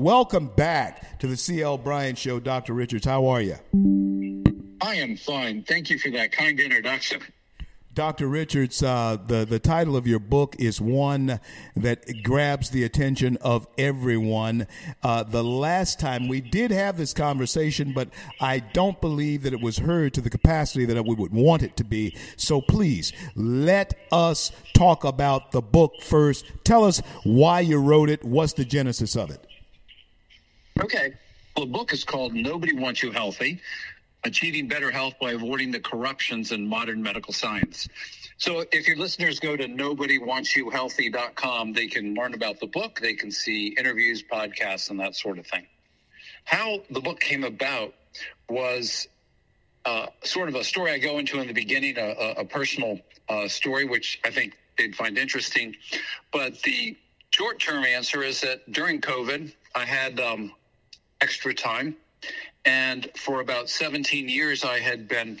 Welcome back to the CL Bryant Show, Dr. Richards. How are you? I am fine. Thank you for that kind introduction. Dr. Richards, uh, the, the title of your book is one that grabs the attention of everyone. Uh, the last time we did have this conversation, but I don't believe that it was heard to the capacity that we would want it to be. So please let us talk about the book first. Tell us why you wrote it. What's the genesis of it? Okay. Well, the book is called Nobody Wants You Healthy achieving better health by avoiding the corruptions in modern medical science. So if your listeners go to nobodyWantsYouHealthy.com, they can learn about the book, they can see interviews, podcasts, and that sort of thing. How the book came about was uh, sort of a story I go into in the beginning, a, a personal uh, story, which I think they'd find interesting. But the short term answer is that during COVID, I had um, extra time and for about 17 years, I had been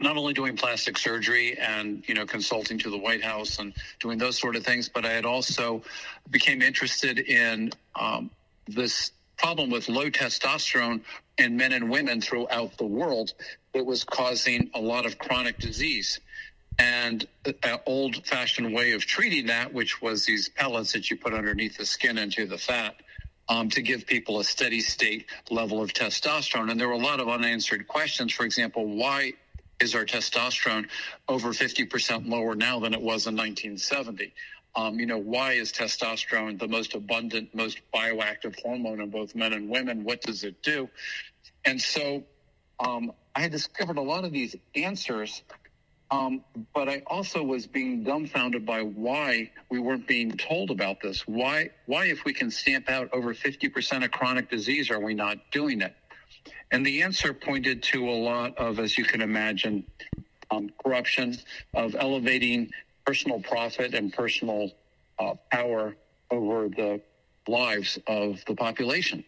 not only doing plastic surgery and you know consulting to the White House and doing those sort of things, but I had also became interested in um, this problem with low testosterone in men and women throughout the world that was causing a lot of chronic disease. And an old fashioned way of treating that, which was these pellets that you put underneath the skin into the fat, um, to give people a steady state level of testosterone. And there were a lot of unanswered questions. For example, why is our testosterone over 50% lower now than it was in 1970? Um, you know, why is testosterone the most abundant, most bioactive hormone in both men and women? What does it do? And so um, I had discovered a lot of these answers um, but I also was being dumbfounded by why we weren't being told about this. Why, why, if we can stamp out over 50% of chronic disease, are we not doing it? And the answer pointed to a lot of, as you can imagine, um, corruption, of elevating personal profit and personal uh, power over the lives of the population.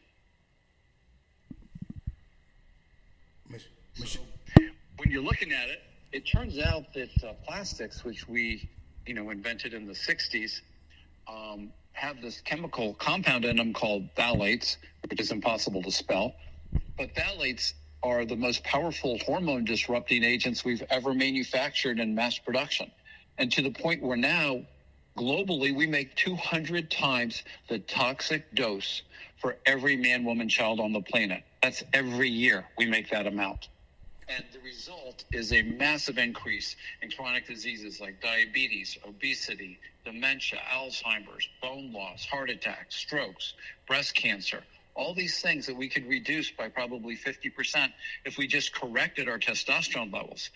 When you're looking at it, it turns out that uh, plastics, which we, you know, invented in the 60s, um, have this chemical compound in them called phthalates, which is impossible to spell. But phthalates are the most powerful hormone disrupting agents we've ever manufactured in mass production. And to the point where now, globally, we make 200 times the toxic dose for every man, woman, child on the planet. That's every year we make that amount. And the result is a massive increase in chronic diseases like diabetes, obesity, dementia, Alzheimer's, bone loss, heart attacks, strokes, breast cancer. All these things that we could reduce by probably 50% if we just corrected our testosterone levels.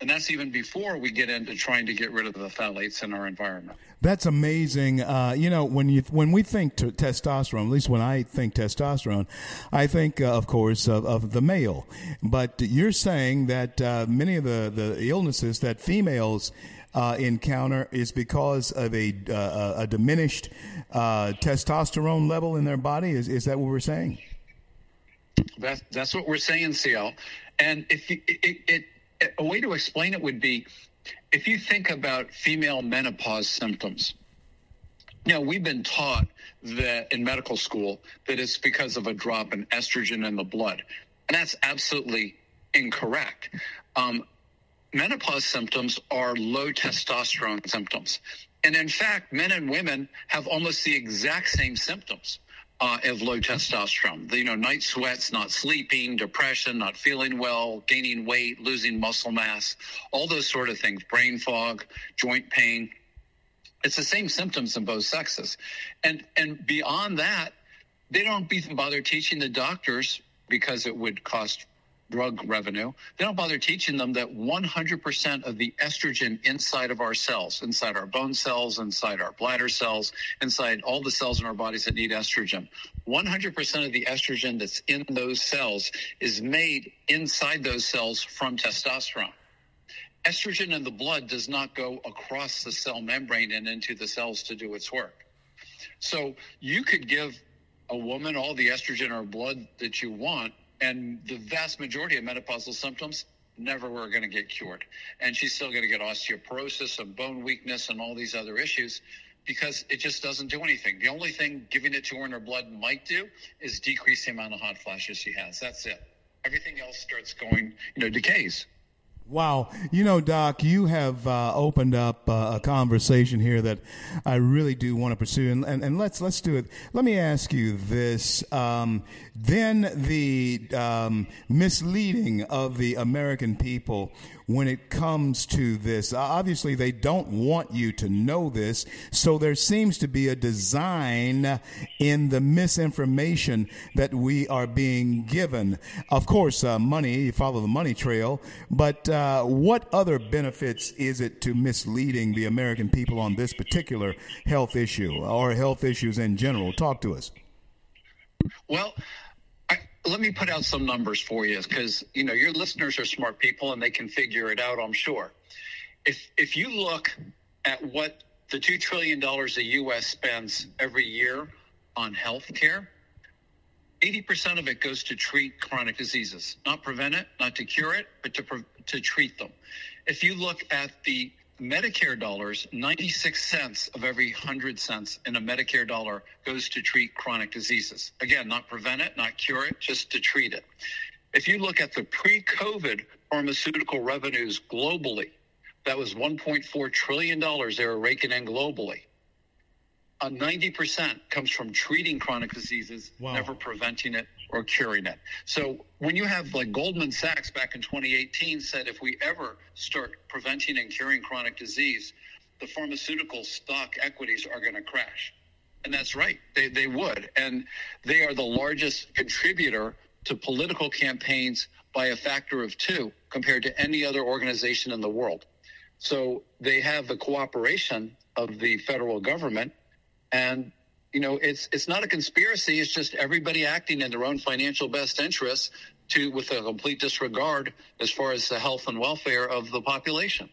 And that's even before we get into trying to get rid of the phthalates in our environment. That's amazing. Uh, you know, when you when we think testosterone, at least when I think testosterone, I think, uh, of course, of, of, the male. But you're saying that uh, many of the, the illnesses that females uh, encounter is because of a, uh, a diminished uh, testosterone level in their body. Is, is that what we're saying? That's, that's what we're saying, CL. And if you, it, it a way to explain it would be if you think about female menopause symptoms. Now, we've been taught that in medical school that it's because of a drop in estrogen in the blood. And that's absolutely incorrect. Um, menopause symptoms are low testosterone symptoms. And in fact, men and women have almost the exact same symptoms uh, of low testosterone. The, you know, night sweats, not sleeping, depression, not feeling well, gaining weight, losing muscle mass, all those sort of things, brain fog, joint pain. It's the same symptoms in both sexes. And, and beyond that, they don't even bother teaching the doctors because it would cost drug revenue, they don't bother teaching them that 100% of the estrogen inside of our cells, inside our bone cells, inside our bladder cells, inside all the cells in our bodies that need estrogen, 100% of the estrogen that's in those cells is made inside those cells from testosterone. Estrogen in the blood does not go across the cell membrane and into the cells to do its work. So you could give a woman all the estrogen or blood that you want and the vast majority of menopausal symptoms never were going to get cured. And she's still going to get osteoporosis and bone weakness and all these other issues because it just doesn't do anything. The only thing giving it to her in her blood might do is decrease the amount of hot flashes she has. That's it. Everything else starts going, you know, decays. Wow. You know, Doc, you have uh, opened up uh, a conversation here that I really do want to pursue. And, and, and, let's, let's do it. Let me ask you this. Um, then the um, misleading of the American people when it comes to this. Obviously, they don't want you to know this, so there seems to be a design in the misinformation that we are being given. Of course, uh, money, you follow the money trail, but uh, what other benefits is it to misleading the American people on this particular health issue or health issues in general? Talk to us. Well, let me put out some numbers for you because you know your listeners are smart people and they can figure it out i'm sure. If if you look at what the $2 trillion the us spends every year on health care 80% of it goes to treat chronic diseases. Not prevent it not to cure it but to, to treat them. If you look at the Medicare dollars, 96 cents of every 100 cents in a Medicare dollar goes to treat chronic diseases. Again, not prevent it, not cure it, just to treat it. If you look at the pre COVID pharmaceutical revenues globally, that was $1.4 trillion they were raking in globally. Uh, 90% comes from treating chronic diseases, wow. never preventing it or curing it. So when you have like Goldman Sachs back in 2018 said if we ever start preventing and curing chronic disease, the pharmaceutical stock equities are going to crash. And that's right. They, they would. And they are the largest contributor to political campaigns by a factor of two compared to any other organization in the world. So they have the cooperation of the federal government and you know, it's it's not a conspiracy. It's just everybody acting in their own financial best interests to with a complete disregard as far as the health and welfare of the population.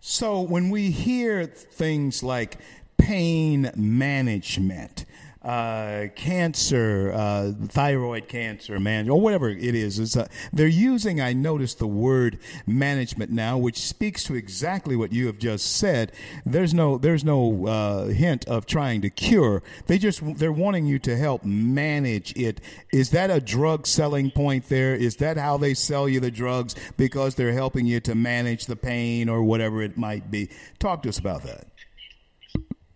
So when we hear things like pain management, uh, cancer, uh, thyroid cancer, man, or whatever it is. is uh, they're using, I noticed the word management now, which speaks to exactly what you have just said. There's no, there's no uh, hint of trying to cure. They just, they're wanting you to help manage it. Is that a drug selling point there? Is that how they sell you the drugs because they're helping you to manage the pain or whatever it might be? Talk to us about that.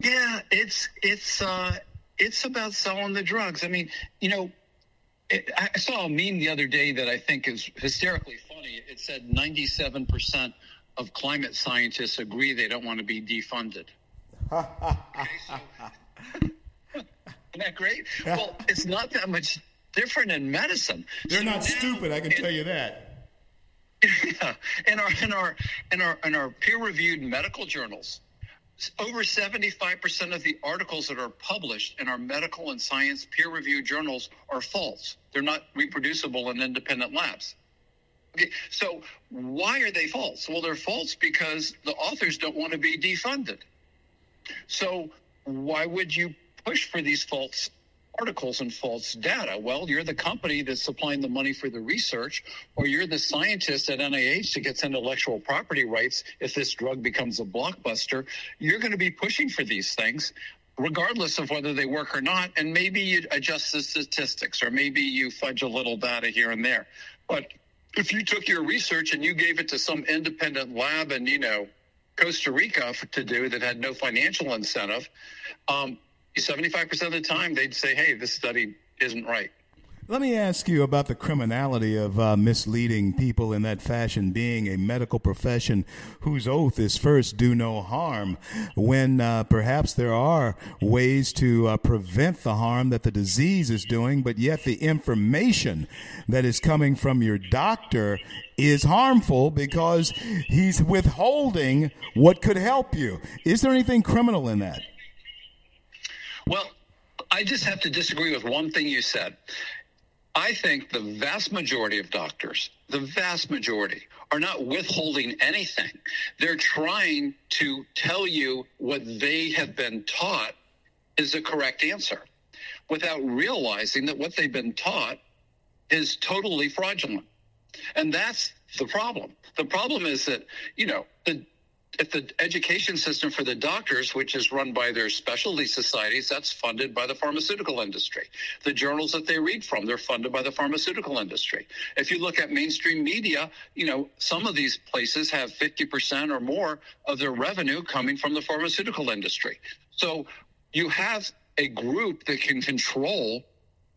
Yeah, it's it's uh, it's about selling the drugs. I mean, you know, it, I saw a meme the other day that I think is hysterically funny. It said 97% of climate scientists agree they don't want to be defunded. okay, so, isn't that great? Well, it's not that much different in medicine. They're so not now, stupid, I can tell you that. Yeah, in our in our in our in our peer-reviewed medical journals, over 75% of the articles that are published in our medical and science peer reviewed journals are false. They're not reproducible in independent labs. Okay, so why are they false? Well, they're false because the authors don't want to be defunded. So why would you push for these false articles and false data. Well, you're the company that's supplying the money for the research, or you're the scientist at NIH that gets intellectual property rights. If this drug becomes a blockbuster, you're going to be pushing for these things. Regardless of whether they work or not, and maybe you adjust the statistics, or maybe you fudge a little data here and there. But if you took your research and you gave it to some independent lab in, you know, Costa Rica to do that had no financial incentive, um, 75% of the time they'd say, hey, this study isn't right. Let me ask you about the criminality of uh, misleading people in that fashion, being a medical profession whose oath is first do no harm, when uh, perhaps there are ways to uh, prevent the harm that the disease is doing, but yet the information that is coming from your doctor is harmful because he's withholding what could help you. Is there anything criminal in that? Well, I just have to disagree with one thing you said. I think the vast majority of doctors, the vast majority, are not withholding anything. They're trying to tell you what they have been taught is the correct answer without realizing that what they've been taught is totally fraudulent. And that's the problem. The problem is that, you know, the if the education system for the doctors, which is run by their specialty societies, that's funded by the pharmaceutical industry. The journals that they read from, they're funded by the pharmaceutical industry. If you look at mainstream media, you know, some of these places have 50% or more of their revenue coming from the pharmaceutical industry. So you have a group that can control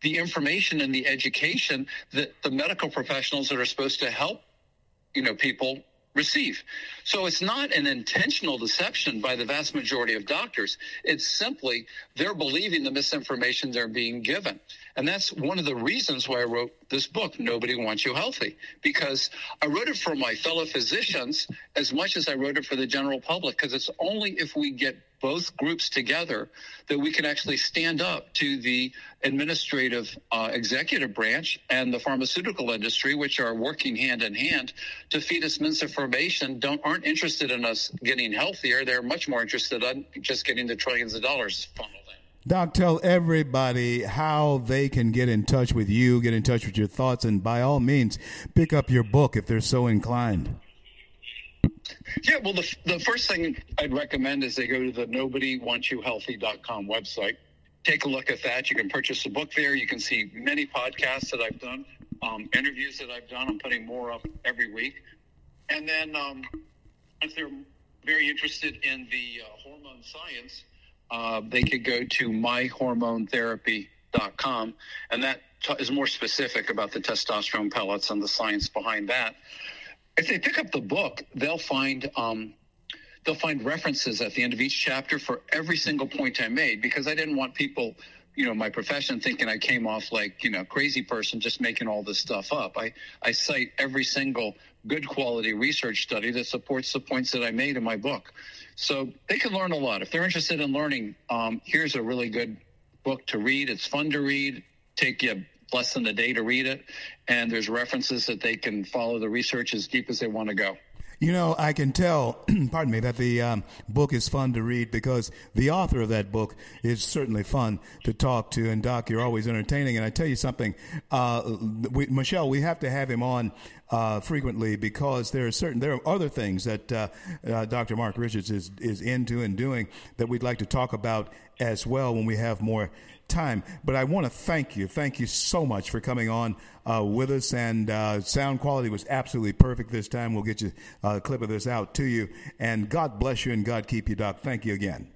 the information and the education that the medical professionals that are supposed to help you know people receive. So it's not an intentional deception by the vast majority of doctors. It's simply they're believing the misinformation they're being given. And that's one of the reasons why I wrote this book, Nobody Wants You Healthy, because I wrote it for my fellow physicians as much as I wrote it for the general public, because it's only if we get both groups together that we can actually stand up to the administrative uh, executive branch and the pharmaceutical industry, which are working hand in hand to feed us misinformation, don't aren't interested in us getting healthier. They're much more interested in just getting the trillions of dollars funneled. Doc, tell everybody how they can get in touch with you, get in touch with your thoughts, and by all means, pick up your book if they're so inclined. Yeah, well, the, the first thing I'd recommend is they go to the nobodywantsyouhealthy.com website. Take a look at that. You can purchase a book there. You can see many podcasts that I've done, um, interviews that I've done. I'm putting more up every week. And then um, if they're very interested in the uh, hormone science, uh, they could go to myhormonetherapy.com. And that t- is more specific about the testosterone pellets and the science behind that if they pick up the book, they'll find um, they'll find references at the end of each chapter for every single point I made because I didn't want people, you know, my profession thinking I came off like you know crazy person just making all this stuff up. I I cite every single good quality research study that supports the points that I made in my book. So they can learn a lot. If they're interested in learning, um, here's a really good book to read. It's fun to read. Take you less than a day to read it, and there's references that they can follow the research as deep as they want to go. You know, I can tell, pardon me, that the um, book is fun to read because the author of that book is certainly fun to talk to. And Doc, you're always entertaining. And I tell you something, uh, we, Michelle, we have to have him on uh, frequently because there are certain there are other things that uh, uh Dr. Mark Richards is is into and doing that we'd like to talk about as well when we have more time. But I want to thank you. Thank you so much for coming on uh, with us. And uh, sound quality was absolutely perfect this time. We'll get you a clip of this out to you. And God bless you and God keep you, Doc. Thank you again.